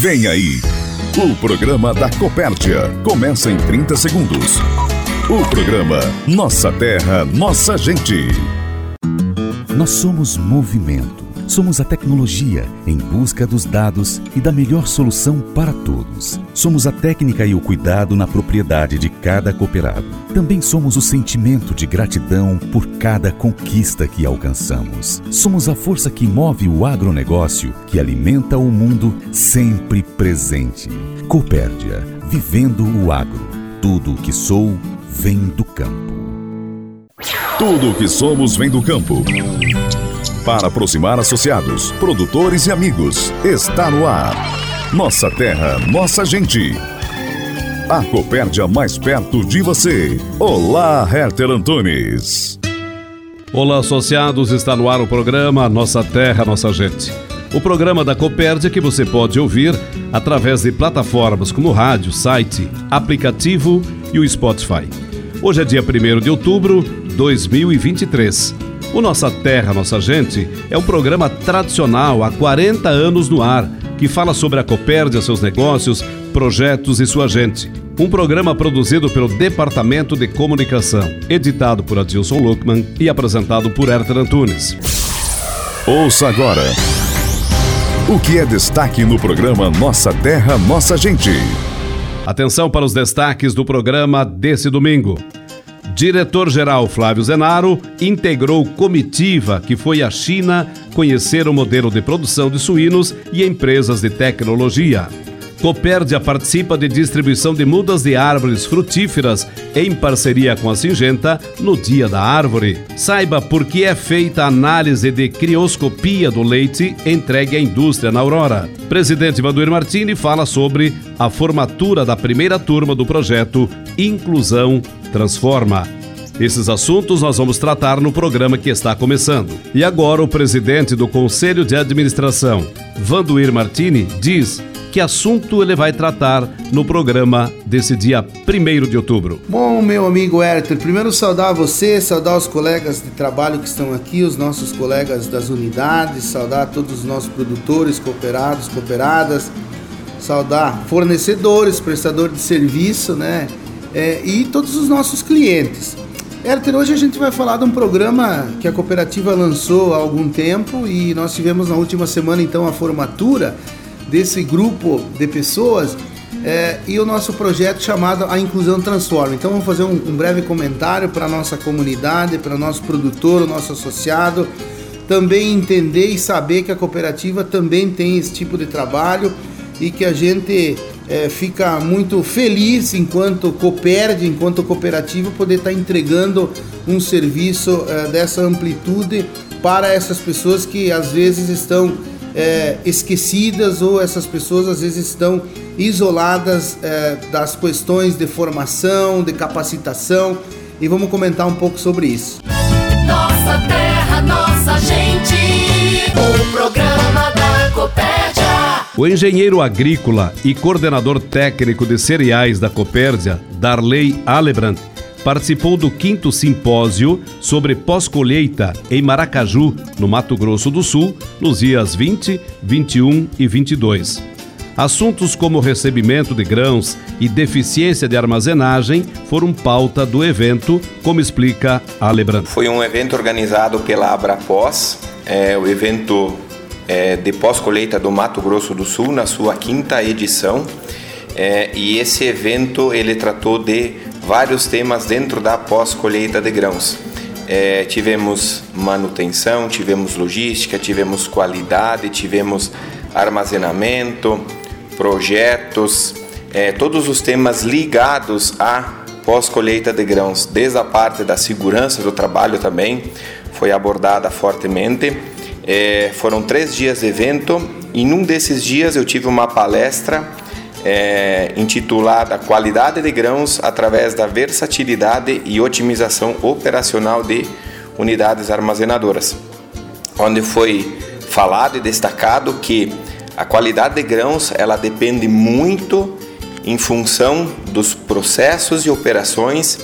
Vem aí, o programa da Copérdia. Começa em 30 segundos. O programa Nossa Terra, Nossa Gente. Nós somos movimento. Somos a tecnologia em busca dos dados e da melhor solução para todos. Somos a técnica e o cuidado na propriedade de cada cooperado. Também somos o sentimento de gratidão por cada conquista que alcançamos. Somos a força que move o agronegócio, que alimenta o mundo sempre presente. Copérdia, vivendo o agro. Tudo o que sou vem do campo. Tudo o que somos vem do campo. Para aproximar associados, produtores e amigos, está no ar. Nossa terra, nossa gente. A Copérdia mais perto de você. Olá, Herter Antunes. Olá, associados, está no ar o programa Nossa Terra, Nossa Gente. O programa da Copérdia que você pode ouvir através de plataformas como rádio, site, aplicativo e o Spotify. Hoje é dia 1 de outubro de 2023. O Nossa Terra, Nossa Gente é um programa tradicional há 40 anos no ar que fala sobre a Copérdia, seus negócios, projetos e sua gente. Um programa produzido pelo Departamento de Comunicação, editado por Adilson Luckman e apresentado por Herter Antunes. Ouça agora o que é destaque no programa Nossa Terra, Nossa Gente. Atenção para os destaques do programa desse domingo. Diretor-geral Flávio Zenaro integrou comitiva que foi à China conhecer o modelo de produção de suínos e empresas de tecnologia. Copérdia participa de distribuição de mudas de árvores frutíferas em parceria com a Singenta no Dia da Árvore. Saiba por que é feita a análise de crioscopia do leite entregue à indústria na Aurora. Presidente Vanduir Martini fala sobre a formatura da primeira turma do projeto Inclusão Transforma. Esses assuntos nós vamos tratar no programa que está começando. E agora o presidente do Conselho de Administração, Vanduir Martini, diz que assunto ele vai tratar no programa desse dia 1 de outubro. Bom, meu amigo Herter, primeiro saudar você, saudar os colegas de trabalho que estão aqui, os nossos colegas das unidades, saudar todos os nossos produtores, cooperados, cooperadas, saudar fornecedores, prestadores de serviço, né? É, e todos os nossos clientes. Herter, hoje a gente vai falar de um programa que a cooperativa lançou há algum tempo e nós tivemos na última semana então a formatura desse grupo de pessoas é, e o nosso projeto chamado A Inclusão Transforma. Então vamos fazer um, um breve comentário para a nossa comunidade, para o nosso produtor, o nosso associado, também entender e saber que a cooperativa também tem esse tipo de trabalho e que a gente é, fica muito feliz enquanto cooperde, enquanto cooperativa, poder estar tá entregando um serviço é, dessa amplitude para essas pessoas que às vezes estão é, esquecidas ou essas pessoas às vezes estão isoladas é, das questões de formação, de capacitação e vamos comentar um pouco sobre isso. Nossa terra, nossa gente, o programa da Copérdia. O engenheiro agrícola e coordenador técnico de cereais da Copérdia, Darley Alebrant, participou do quinto simpósio sobre pós-colheita em Maracaju, no Mato Grosso do Sul, nos dias 20, 21 e 22. Assuntos como recebimento de grãos e deficiência de armazenagem foram pauta do evento, como explica a Lebrant. Foi um evento organizado pela Abrapós, é, o evento é, de pós-colheita do Mato Grosso do Sul, na sua quinta edição. É, e esse evento ele tratou de vários temas dentro da pós-colheita de grãos. É, tivemos manutenção, tivemos logística, tivemos qualidade, tivemos armazenamento, projetos, é, todos os temas ligados à pós-colheita de grãos, desde a parte da segurança do trabalho também foi abordada fortemente. É, foram três dias de evento e num desses dias eu tive uma palestra é, intitulada Qualidade de Grãos através da versatilidade e otimização operacional de unidades armazenadoras, onde foi falado e destacado que a qualidade de grãos ela depende muito em função dos processos e operações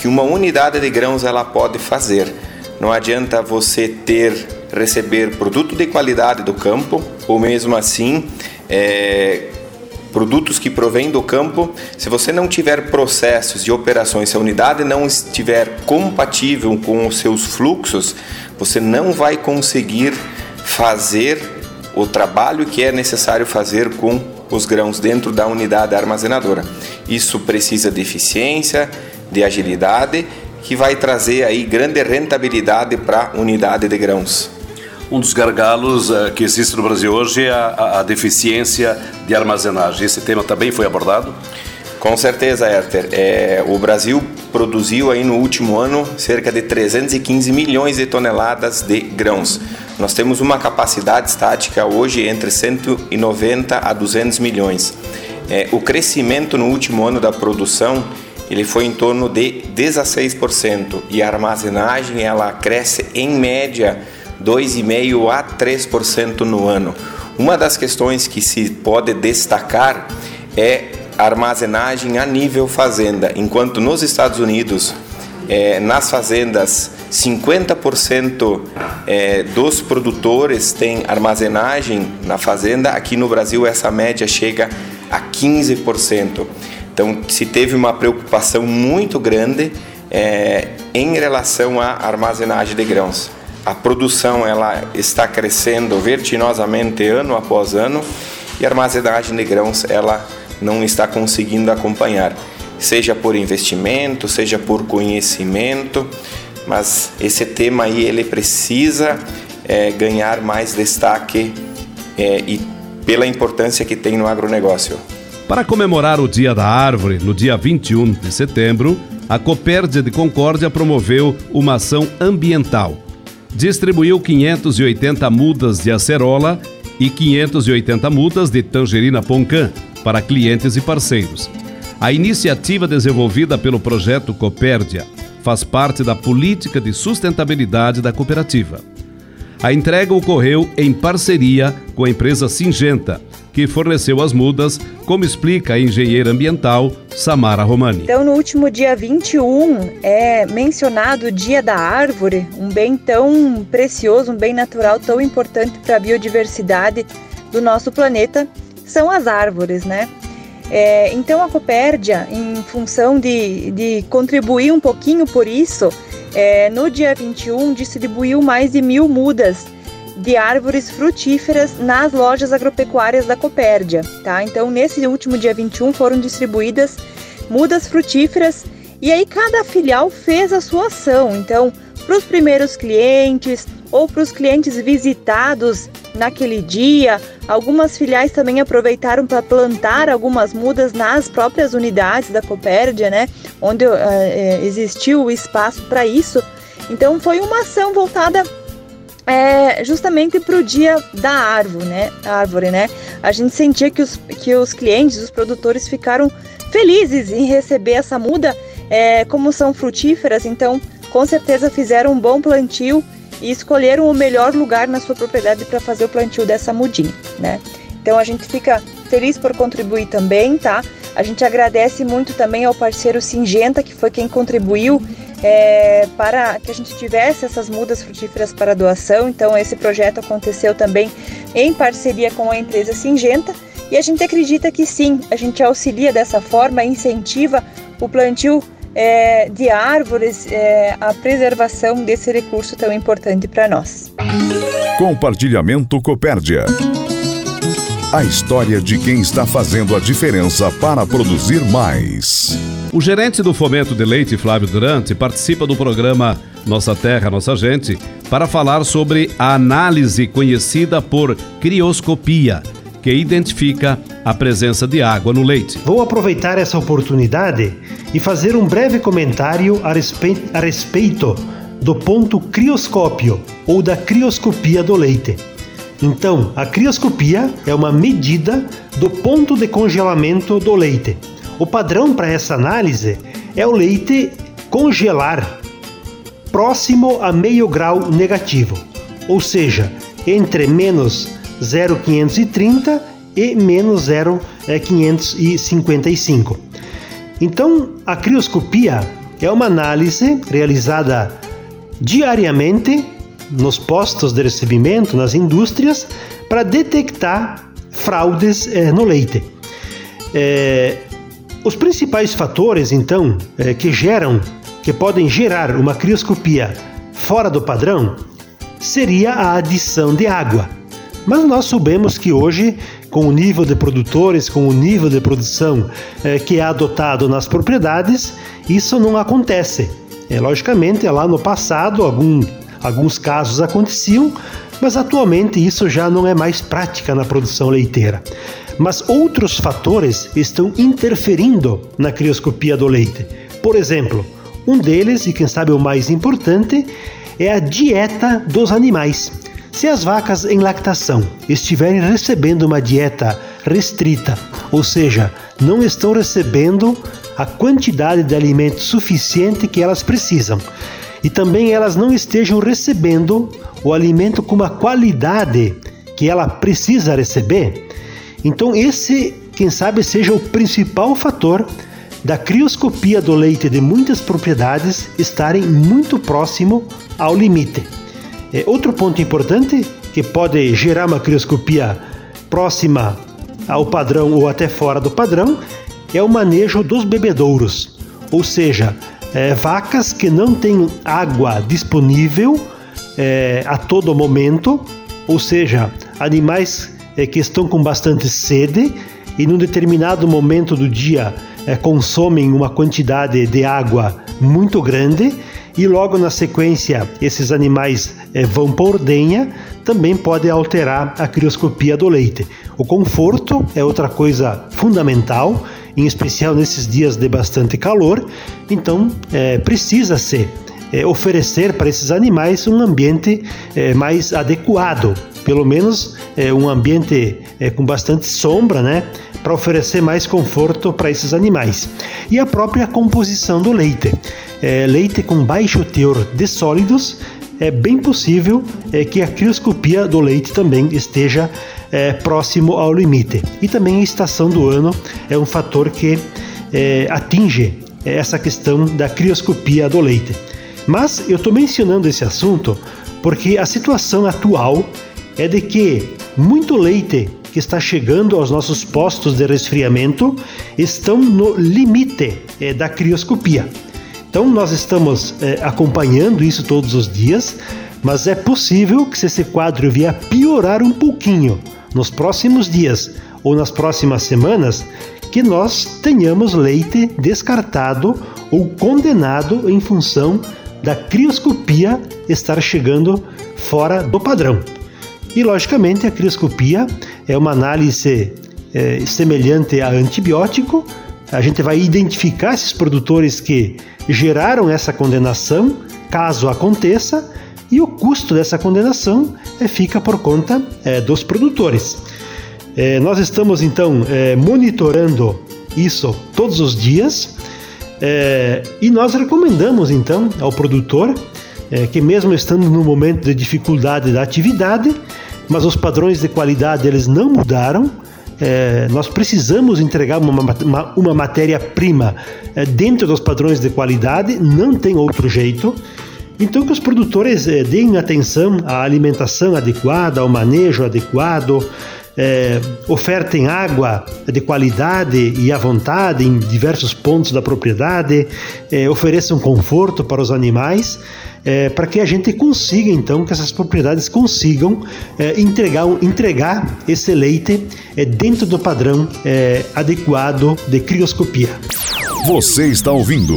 que uma unidade de grãos ela pode fazer. Não adianta você ter receber produto de qualidade do campo ou mesmo assim é, produtos que provêm do campo, se você não tiver processos de operações, se a unidade não estiver compatível com os seus fluxos, você não vai conseguir fazer o trabalho que é necessário fazer com os grãos dentro da unidade armazenadora. Isso precisa de eficiência, de agilidade, que vai trazer aí grande rentabilidade para a unidade de grãos. Um dos gargalos uh, que existe no Brasil hoje é a, a, deficiência de armazenagem. Esse tema também foi abordado? Com certeza, Herter. É, o Brasil produziu aí no último ano cerca de 315 milhões de toneladas de grãos. Nós temos uma capacidade estática hoje entre 190 a 200 milhões. É, o crescimento no último ano da produção ele foi em torno de 16% e a armazenagem ela cresce em média 2,5% a 3% no ano. Uma das questões que se pode destacar é armazenagem a nível fazenda, enquanto nos Estados Unidos, é, nas fazendas, 50% é, dos produtores têm armazenagem na fazenda, aqui no Brasil essa média chega a 15%. Então se teve uma preocupação muito grande é, em relação à armazenagem de grãos a produção ela está crescendo vertiginosamente ano após ano e a armazenagem de grãos ela não está conseguindo acompanhar, seja por investimento, seja por conhecimento, mas esse tema aí ele precisa é, ganhar mais destaque é, e pela importância que tem no agronegócio. Para comemorar o Dia da Árvore, no dia 21 de setembro, a Copérdia de Concórdia promoveu uma ação ambiental distribuiu 580 mudas de acerola e 580 mudas de tangerina poncã para clientes e parceiros. A iniciativa desenvolvida pelo projeto Copérdia faz parte da política de sustentabilidade da cooperativa. A entrega ocorreu em parceria com a empresa Singenta, que forneceu as mudas, como explica a engenheira ambiental Samara Romani. Então, no último dia 21 é mencionado o Dia da Árvore, um bem tão precioso, um bem natural tão importante para a biodiversidade do nosso planeta, são as árvores, né? É, então a Copérdia, em função de, de contribuir um pouquinho por isso, é, no dia 21 distribuiu mais de mil mudas de árvores frutíferas nas lojas agropecuárias da Copérdia, tá? Então, nesse último dia 21 foram distribuídas mudas frutíferas e aí cada filial fez a sua ação. Então, para os primeiros clientes ou para os clientes visitados naquele dia, algumas filiais também aproveitaram para plantar algumas mudas nas próprias unidades da Copérdia, né? Onde uh, existiu o espaço para isso. Então, foi uma ação voltada é, justamente para o dia da árvore, né? árvore, né? A gente sentia que os, que os clientes, os produtores ficaram felizes em receber essa muda, é, como são frutíferas, então com certeza fizeram um bom plantio e escolheram o melhor lugar na sua propriedade para fazer o plantio dessa mudinha, né? Então a gente fica feliz por contribuir também, tá? A gente agradece muito também ao parceiro Singenta, que foi quem contribuiu é, para que a gente tivesse essas mudas frutíferas para doação. Então, esse projeto aconteceu também em parceria com a empresa Singenta e a gente acredita que sim, a gente auxilia dessa forma, incentiva o plantio é, de árvores, é, a preservação desse recurso tão importante para nós. Compartilhamento Copérdia. A história de quem está fazendo a diferença para produzir mais. O gerente do Fomento de Leite, Flávio Durante, participa do programa Nossa Terra, Nossa Gente para falar sobre a análise conhecida por crioscopia, que identifica a presença de água no leite. Vou aproveitar essa oportunidade e fazer um breve comentário a respeito, a respeito do ponto crioscópio ou da crioscopia do leite. Então, a crioscopia é uma medida do ponto de congelamento do leite. O padrão para essa análise é o leite congelar próximo a meio grau negativo, ou seja, entre menos 0,530 e menos 0,555. Então, a crioscopia é uma análise realizada diariamente nos postos de recebimento, nas indústrias, para detectar fraudes eh, no leite. É, os principais fatores, então, é, que geram, que podem gerar uma crioscopia fora do padrão, seria a adição de água. Mas nós sabemos que hoje, com o nível de produtores, com o nível de produção é, que é adotado nas propriedades, isso não acontece. É, logicamente, lá no passado, algum, alguns casos aconteciam, mas atualmente isso já não é mais prática na produção leiteira. Mas outros fatores estão interferindo na crioscopia do leite. Por exemplo, um deles, e quem sabe o mais importante, é a dieta dos animais. Se as vacas em lactação estiverem recebendo uma dieta restrita, ou seja, não estão recebendo a quantidade de alimento suficiente que elas precisam, e também elas não estejam recebendo o alimento com a qualidade que ela precisa receber, então esse, quem sabe, seja o principal fator da crioscopia do leite de muitas propriedades estarem muito próximo ao limite. É, outro ponto importante que pode gerar uma crioscopia próxima ao padrão ou até fora do padrão é o manejo dos bebedouros, ou seja, é, vacas que não têm água disponível é, a todo momento, ou seja, animais é, que estão com bastante sede e num determinado momento do dia é, consomem uma quantidade de água muito grande e logo na sequência esses animais é, vão por ordenha, também pode alterar a crioscopia do leite. O conforto é outra coisa fundamental, em especial nesses dias de bastante calor, então é, precisa ser é, oferecer para esses animais um ambiente mais adequado, pelo menos é, um ambiente é, com bastante sombra, né? Para oferecer mais conforto para esses animais. E a própria composição do leite. É, leite com baixo teor de sólidos é bem possível é, que a crioscopia do leite também esteja é, próximo ao limite. E também a estação do ano é um fator que é, atinge essa questão da crioscopia do leite. Mas eu estou mencionando esse assunto porque a situação atual é de que muito leite que está chegando aos nossos postos de resfriamento estão no limite é, da crioscopia. Então nós estamos é, acompanhando isso todos os dias, mas é possível que se esse quadro vier piorar um pouquinho nos próximos dias ou nas próximas semanas, que nós tenhamos leite descartado ou condenado em função da crioscopia estar chegando fora do padrão. E, logicamente, a crioscopia é uma análise é, semelhante a antibiótico. A gente vai identificar esses produtores que geraram essa condenação, caso aconteça, e o custo dessa condenação é, fica por conta é, dos produtores. É, nós estamos então é, monitorando isso todos os dias é, e nós recomendamos então ao produtor é, que mesmo estando no momento de dificuldade da atividade, mas os padrões de qualidade eles não mudaram, é, nós precisamos entregar uma, uma, uma matéria-prima é, dentro dos padrões de qualidade, não tem outro jeito. Então que os produtores é, deem atenção à alimentação adequada, ao manejo adequado, é, ofertem água de qualidade e à vontade em diversos pontos da propriedade, é, ofereçam conforto para os animais, é, para que a gente consiga então que essas propriedades consigam é, entregar, entregar esse leite é, dentro do padrão é, adequado de crioscopia. Você está ouvindo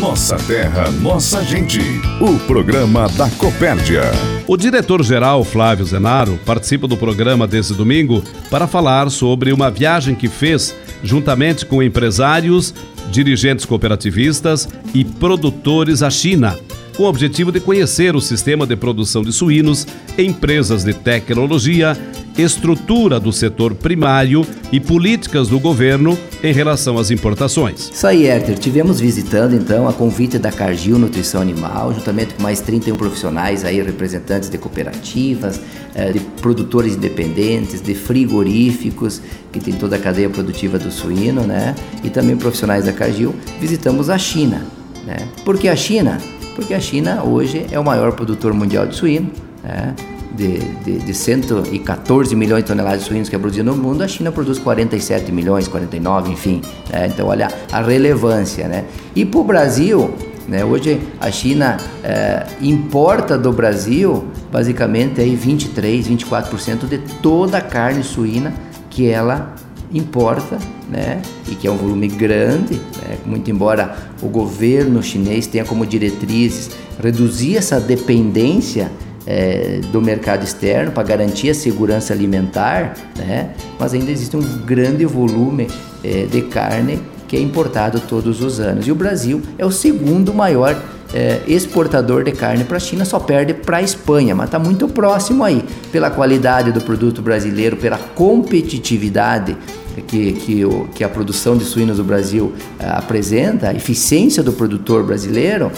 nossa Terra, Nossa Gente. O programa da Copérdia. O diretor-geral Flávio Zenaro participa do programa desse domingo para falar sobre uma viagem que fez juntamente com empresários, dirigentes cooperativistas e produtores à China com o objetivo de conhecer o sistema de produção de suínos, empresas de tecnologia, estrutura do setor primário e políticas do governo em relação às importações. Isso aí, Herter. Tivemos visitando então a convite da Cargill Nutrição Animal, juntamente com mais 31 profissionais aí, representantes de cooperativas, eh, de produtores independentes, de frigoríficos, que tem toda a cadeia produtiva do suíno, né? E também profissionais da Cargill. Visitamos a China, né? Porque a China porque a China hoje é o maior produtor mundial de suíno, né? de, de, de 114 milhões de toneladas de suínos que é produzido no mundo, a China produz 47 milhões, 49, enfim. Né? Então, olha a relevância. Né? E para o Brasil, né? Hoje a China é, importa do Brasil basicamente aí 23, 24% de toda a carne suína que ela importa, né? E que é um volume grande, né? muito embora o governo chinês tenha como diretrizes reduzir essa dependência é, do mercado externo para garantir a segurança alimentar, né? Mas ainda existe um grande volume é, de carne que é importado todos os anos. E o Brasil é o segundo maior é, exportador de carne para a China, só perde para a Espanha, mas está muito próximo aí, pela qualidade do produto brasileiro, pela competitividade que, que, o, que a produção de suínos do Brasil é, apresenta, a eficiência do produtor brasileiro.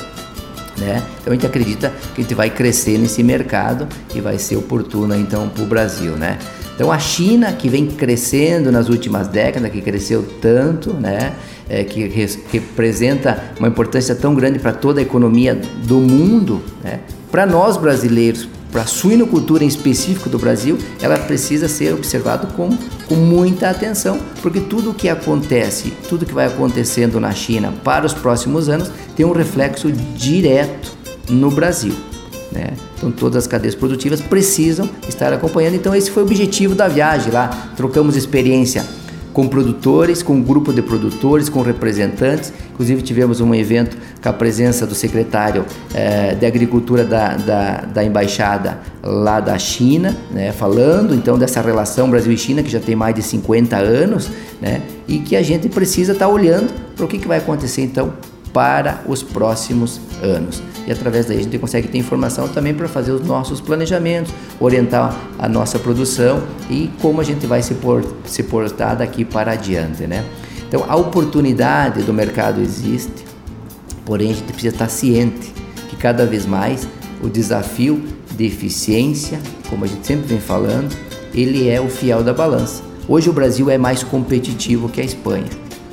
Né? Então a gente acredita que a gente vai crescer nesse mercado e vai ser oportuno então para o Brasil, né? Então a China que vem crescendo nas últimas décadas, que cresceu tanto, né? É, que res, representa uma importância tão grande para toda a economia do mundo, né? Para nós brasileiros, para a suinocultura em específico do Brasil, ela precisa ser observada com, com muita atenção, porque tudo o que acontece, tudo que vai acontecendo na China para os próximos anos tem um reflexo direto no Brasil. Né? Então todas as cadeias produtivas precisam estar acompanhando. Então esse foi o objetivo da viagem lá. Trocamos experiência com produtores, com um grupo de produtores, com representantes. Inclusive tivemos um evento com a presença do secretário eh, de Agricultura da, da, da, Embaixada lá da China, né, falando então dessa relação Brasil e China que já tem mais de 50 anos, né, e que a gente precisa estar tá olhando para o que, que vai acontecer então para os próximos anos. E através daí a gente consegue ter informação também para fazer os nossos planejamentos, orientar a nossa produção e como a gente vai se, por, se portar daqui para adiante, né? Então a oportunidade do mercado existe, porém a gente precisa estar ciente que cada vez mais o desafio de eficiência, como a gente sempre vem falando, ele é o fiel da balança. Hoje o Brasil é mais competitivo que a Espanha.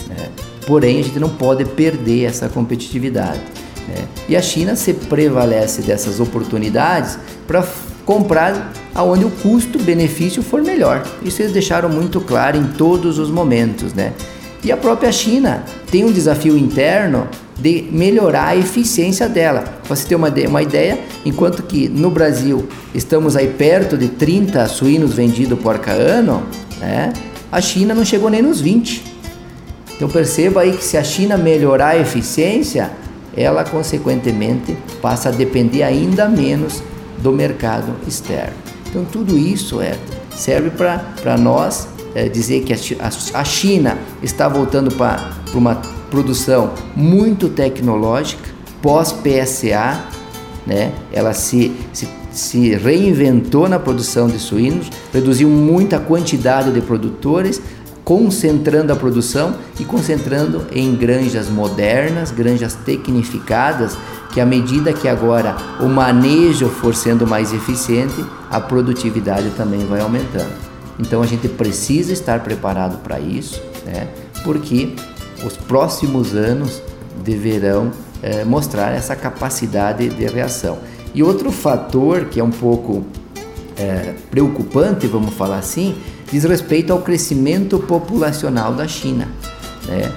Né? Porém, a gente não pode perder essa competitividade. Né? E a China se prevalece dessas oportunidades para comprar aonde o custo-benefício for melhor. Isso eles deixaram muito claro em todos os momentos. Né? E a própria China tem um desafio interno de melhorar a eficiência dela. Para você ter uma, uma ideia, enquanto que no Brasil estamos aí perto de 30 suínos vendidos por ano, né? a China não chegou nem nos 20. Então perceba aí que se a China melhorar a eficiência, ela consequentemente passa a depender ainda menos do mercado externo. Então tudo isso é, serve para nós é, dizer que a, a, China está voltando para uma produção muito tecnológica, pós-PSA, né? ela se, se, se reinventou na produção de suínos, reduziu muita quantidade de produtores, concentrando a produção e concentrando em granjas modernas, granjas tecnificadas, que à medida que agora o manejo for sendo mais eficiente, a produtividade também vai aumentando. Então a gente precisa estar preparado para isso, né? porque os próximos anos deverão é, mostrar essa capacidade de reação. E outro fator que é um pouco é, preocupante, vamos falar assim, diz respeito ao crescimento populacional da China, né?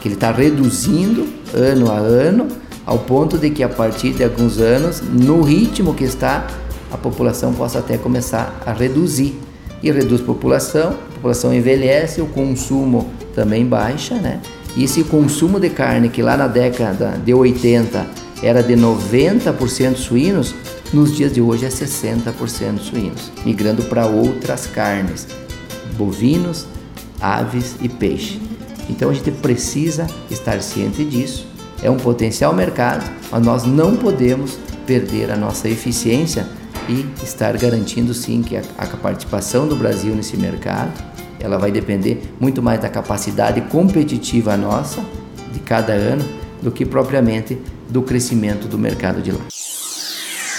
que ele está reduzindo ano a ano, ao ponto de que a partir de alguns anos, no ritmo que está, a população possa até começar a reduzir. E reduz a população, a população envelhece, o consumo também baixa, né? E esse consumo de carne que lá na década de 80 era de 90% suínos, nos dias de hoje é 60% suínos, migrando para outras carnes, bovinos, aves e peixe. Então a gente precisa estar ciente disso. É um potencial mercado, mas nós não podemos perder a nossa eficiência e estar garantindo sim que a, a participação do Brasil nesse mercado, ela vai depender muito mais da capacidade competitiva nossa de cada ano do que propriamente do crescimento do mercado de lá.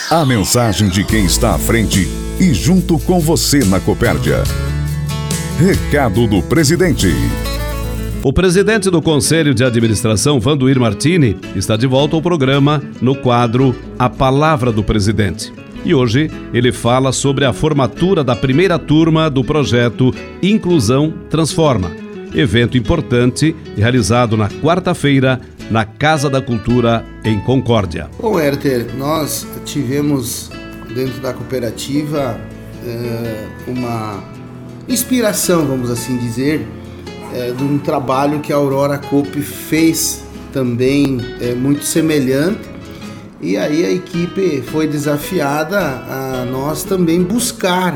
A mensagem de quem está à frente e junto com você na Copérdia. Recado do presidente. O presidente do Conselho de Administração, Vanduir Martini, está de volta ao programa no quadro A Palavra do Presidente. E hoje ele fala sobre a formatura da primeira turma do projeto Inclusão Transforma, evento importante realizado na quarta-feira na Casa da Cultura em Concórdia. Bom, Herter, nós tivemos dentro da cooperativa é, uma inspiração, vamos assim dizer, é, de um trabalho que a Aurora Coop fez também é, muito semelhante e aí a equipe foi desafiada a nós também buscar,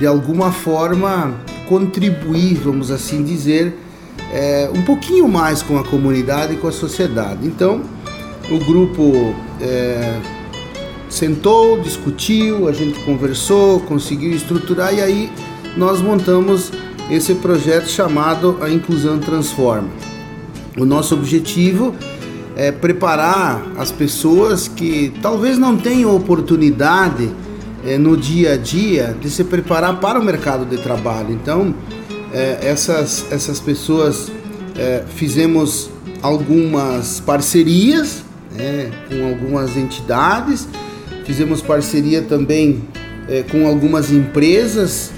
de alguma forma, contribuir, vamos assim dizer, é, um pouquinho mais com a comunidade e com a sociedade. Então, o grupo é, sentou, discutiu, a gente conversou, conseguiu estruturar e aí nós montamos esse projeto chamado A Inclusão Transforma. O nosso objetivo é preparar as pessoas que talvez não tenham oportunidade é, no dia a dia de se preparar para o mercado de trabalho. Então, é, essas, essas pessoas é, fizemos algumas parcerias né, com algumas entidades, fizemos parceria também é, com algumas empresas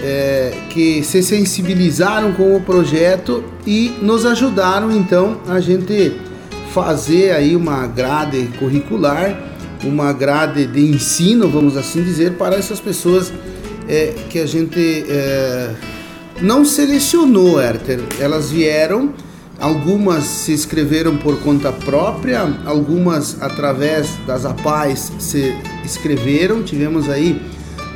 é, que se sensibilizaram com o projeto e nos ajudaram então a gente fazer aí uma grade curricular, uma grade de ensino, vamos assim dizer, para essas pessoas é, que a gente é, não selecionou, Herter. Elas vieram, algumas se inscreveram por conta própria, algumas através das APAES se inscreveram. Tivemos aí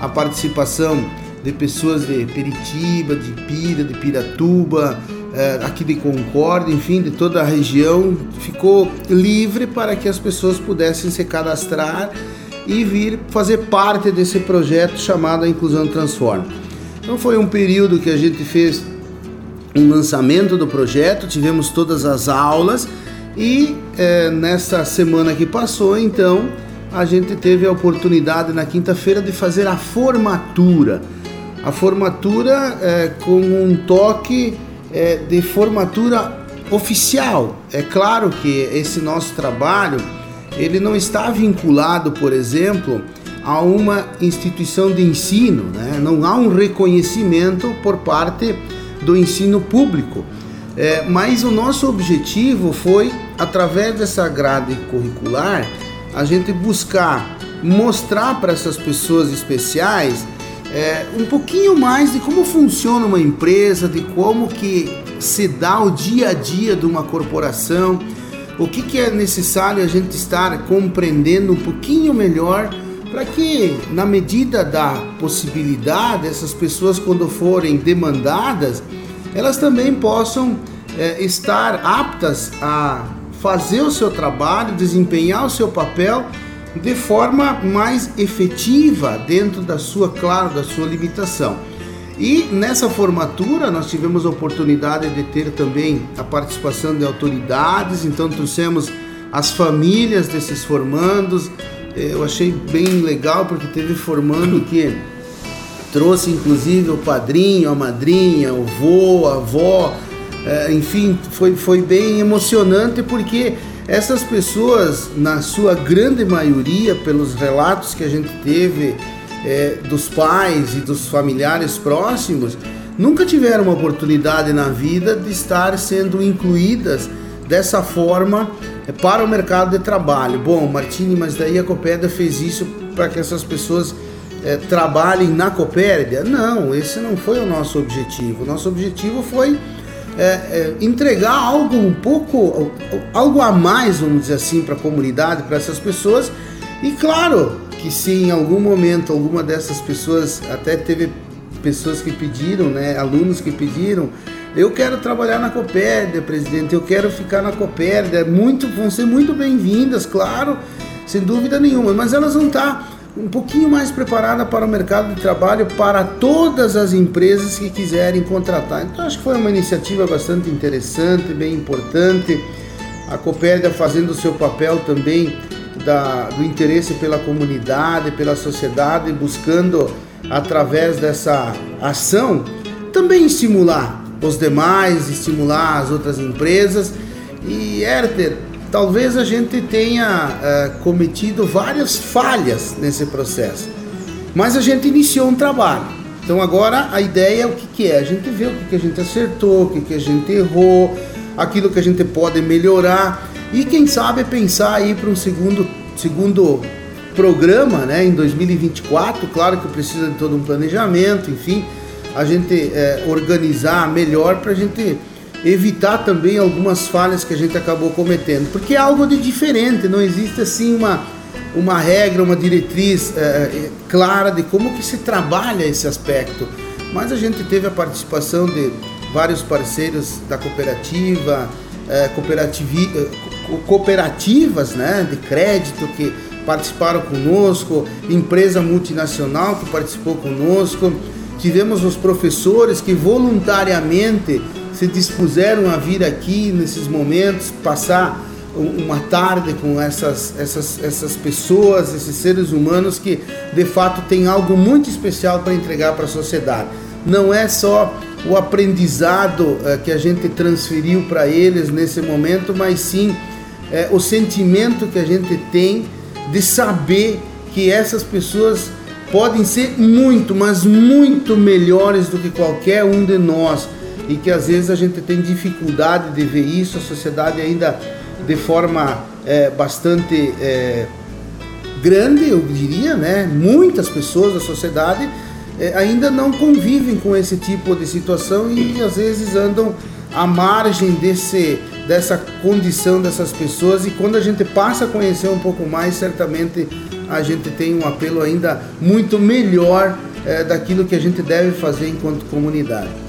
a participação de pessoas de Peritiba, de Pira, de Piratuba, é, aqui de Concórdia, enfim, de toda a região, ficou livre para que as pessoas pudessem se cadastrar e vir fazer parte desse projeto chamado Inclusão Transforma. Então foi um período que a gente fez um lançamento do projeto, tivemos todas as aulas e é, nessa semana que passou, então, a gente teve a oportunidade na quinta-feira de fazer a formatura. A formatura é, com um toque é, de formatura oficial. É claro que esse nosso trabalho ele não está vinculado, por exemplo, a uma instituição de ensino, né? não há um reconhecimento por parte do ensino público. É, mas o nosso objetivo foi, através dessa grade curricular, a gente buscar mostrar para essas pessoas especiais é, um pouquinho mais de como funciona uma empresa, de como que se dá o dia a dia de uma corporação, o que, que é necessário a gente estar compreendendo um pouquinho melhor para que, na medida da possibilidade, essas pessoas, quando forem demandadas, elas também possam é, estar aptas a fazer o seu trabalho, desempenhar o seu papel de forma mais efetiva dentro da sua, claro, da sua limitação. E nessa formatura nós tivemos a oportunidade de ter também a participação de autoridades, então trouxemos as famílias desses formandos. Eu achei bem legal porque teve formando que trouxe inclusive o padrinho, a madrinha, o vô, a avó, é, enfim, foi, foi bem emocionante porque essas pessoas, na sua grande maioria, pelos relatos que a gente teve é, dos pais e dos familiares próximos, nunca tiveram uma oportunidade na vida de estar sendo incluídas dessa forma é, para o mercado de trabalho. Bom, Martini, mas daí a Copédia fez isso para que essas pessoas é, trabalhem na Copérdia? Não, esse não foi o nosso objetivo. O nosso objetivo foi é, é, entregar algo um pouco, algo a mais, vamos dizer assim, para a comunidade, para essas pessoas. E claro que se em algum momento alguma dessas pessoas, até teve pessoas que pediram, né, alunos que pediram, eu quero trabalhar na Copérdia, presidente, eu quero ficar na Copérdia, muito, vão ser muito bem-vindas, claro, sem dúvida nenhuma, mas elas vão estar um pouquinho mais preparada para o mercado de trabalho para todas as empresas que quiserem contratar. Então acho que foi uma iniciativa bastante interessante, bem importante. A Copérdia fazendo o seu papel também da, do interesse pela comunidade, pela sociedade, buscando através dessa ação também estimular os demais, estimular as outras empresas. E Herter, talvez a gente tenha é, cometido várias falhas nesse processo, mas a gente iniciou um trabalho. Então agora a ideia é o que, que é? A gente vê o que, que a gente acertou, o que, que a gente errou, aquilo que a gente pode melhorar e quem sabe pensar aí para um segundo, segundo programa né, em 2024. Claro que precisa de todo um planejamento, enfim, a gente é, organizar melhor para a gente evitar também algumas falhas que a gente acabou cometendo, porque é algo de diferente, não existe assim uma, uma regra, uma diretriz é, clara de como que se trabalha esse aspecto. Mas a gente teve a participação de vários parceiros da cooperativa, é, cooperativi, cooperativas né, de crédito que participaram conosco, empresa multinacional que participou conosco, tivemos os professores que voluntariamente se dispuseram a vir aqui nesses momentos, passar uma tarde com essas, essas, essas pessoas, esses seres humanos que de fato têm algo muito especial para entregar para a sociedade. Não é só o aprendizado eh, que a gente transferiu para eles nesse momento, mas sim eh, o sentimento que a gente tem de saber que essas pessoas podem ser muito, mas muito melhores do que qualquer um de nós e que às vezes a gente tem dificuldade de ver isso, a sociedade ainda de forma é, bastante é, grande, eu diria, né? Muitas pessoas da sociedade é, ainda não convivem com esse tipo de situação e às vezes andam à margem desse, dessa condição dessas pessoas e quando a gente passa a conhecer um pouco mais, certamente a gente tem um apelo ainda muito melhor é, daquilo que a gente deve fazer enquanto comunidade.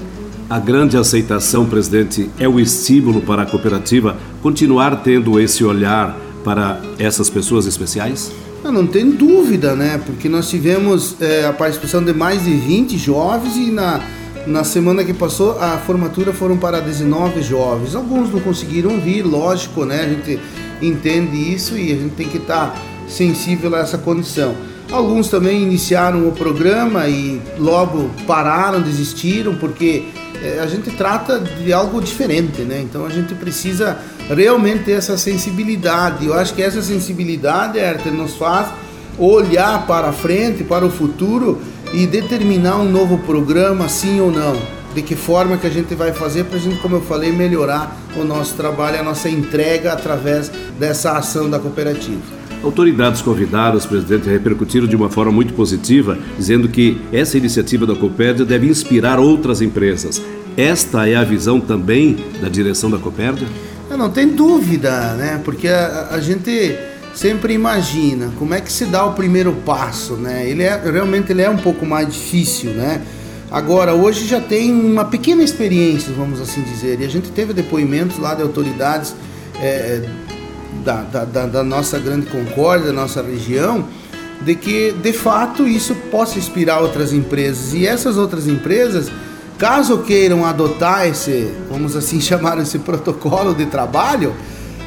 A grande aceitação, presidente, é o estímulo para a cooperativa continuar tendo esse olhar para essas pessoas especiais? Não, não tem dúvida, né? Porque nós tivemos é, a participação de mais de 20 jovens e na, na semana que passou a formatura foram para 19 jovens. Alguns não conseguiram vir, lógico, né? A gente entende isso e a gente tem que estar sensível a essa condição. Alguns também iniciaram o programa e logo pararam, desistiram, porque a gente trata de algo diferente, né? Então a gente precisa realmente ter essa sensibilidade. Eu acho que essa sensibilidade, Herter, nos faz olhar para frente, para o futuro e determinar um novo programa, sim ou não. De que forma que a gente vai fazer para a gente, como eu falei, melhorar o nosso trabalho, a nossa entrega através dessa ação da cooperativa. Autoridades convidadas, presidente, repercutiram de uma forma muito positiva, dizendo que essa iniciativa da Copérdia deve inspirar outras empresas. Esta é a visão também da direção da Copérdia? Não tem dúvida, né? Porque a, a, gente sempre imagina como é que se dá o primeiro passo, né? Ele é realmente ele é um pouco mais difícil, né? Agora, hoje já tem uma pequena experiência, vamos assim dizer, e a gente teve depoimentos lá de autoridades é, da, da, da nossa grande concórdia, da nossa região, de que de fato isso possa inspirar outras empresas. E essas outras empresas, caso queiram adotar esse, vamos assim chamar esse protocolo de trabalho,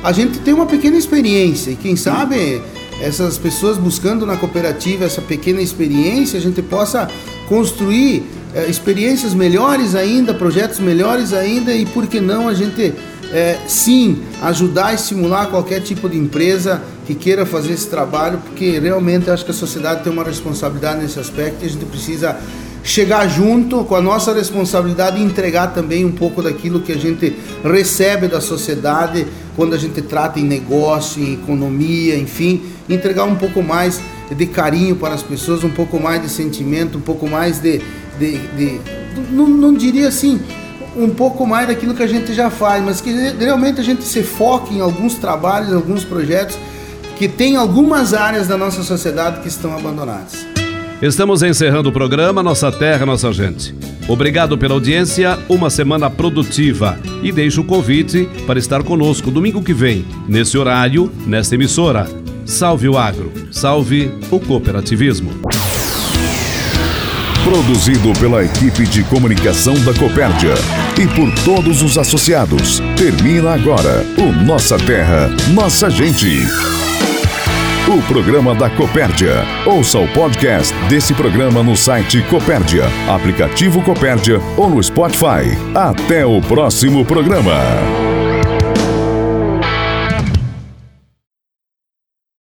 a gente tem uma pequena experiência e quem sabe essas pessoas buscando na cooperativa essa pequena experiência, a gente possa construir é, experiências melhores ainda, projetos melhores ainda e por que não a gente é, sim ajudar a estimular qualquer tipo de empresa que queira fazer esse trabalho, porque realmente acho que a sociedade tem uma responsabilidade nesse aspecto e a gente precisa chegar junto com a nossa responsabilidade e entregar também um pouco daquilo que a gente recebe da sociedade quando a gente trata em negócio, em economia, enfim, entregar um pouco mais de carinho para as pessoas, um pouco mais de sentimento, um pouco mais de, de, de não, não diria assim, um pouco mais daquilo que a gente já faz, mas que realmente a gente se foque em alguns trabalhos, em alguns projetos que tem algumas áreas da nossa sociedade que estão abandonadas. Estamos encerrando o programa Nossa Terra, Nossa Gente. Obrigado pela audiência, uma semana produtiva e deixo o convite para estar conosco domingo que vem, nesse horário, nesta emissora. Salve o agro, salve o cooperativismo. Produzido pela equipe de comunicação da Copérdia e por todos os associados. Termina agora o Nossa Terra, Nossa Gente. O programa da Copérdia. Ouça o podcast desse programa no site Copérdia, aplicativo Copérdia ou no Spotify. Até o próximo programa.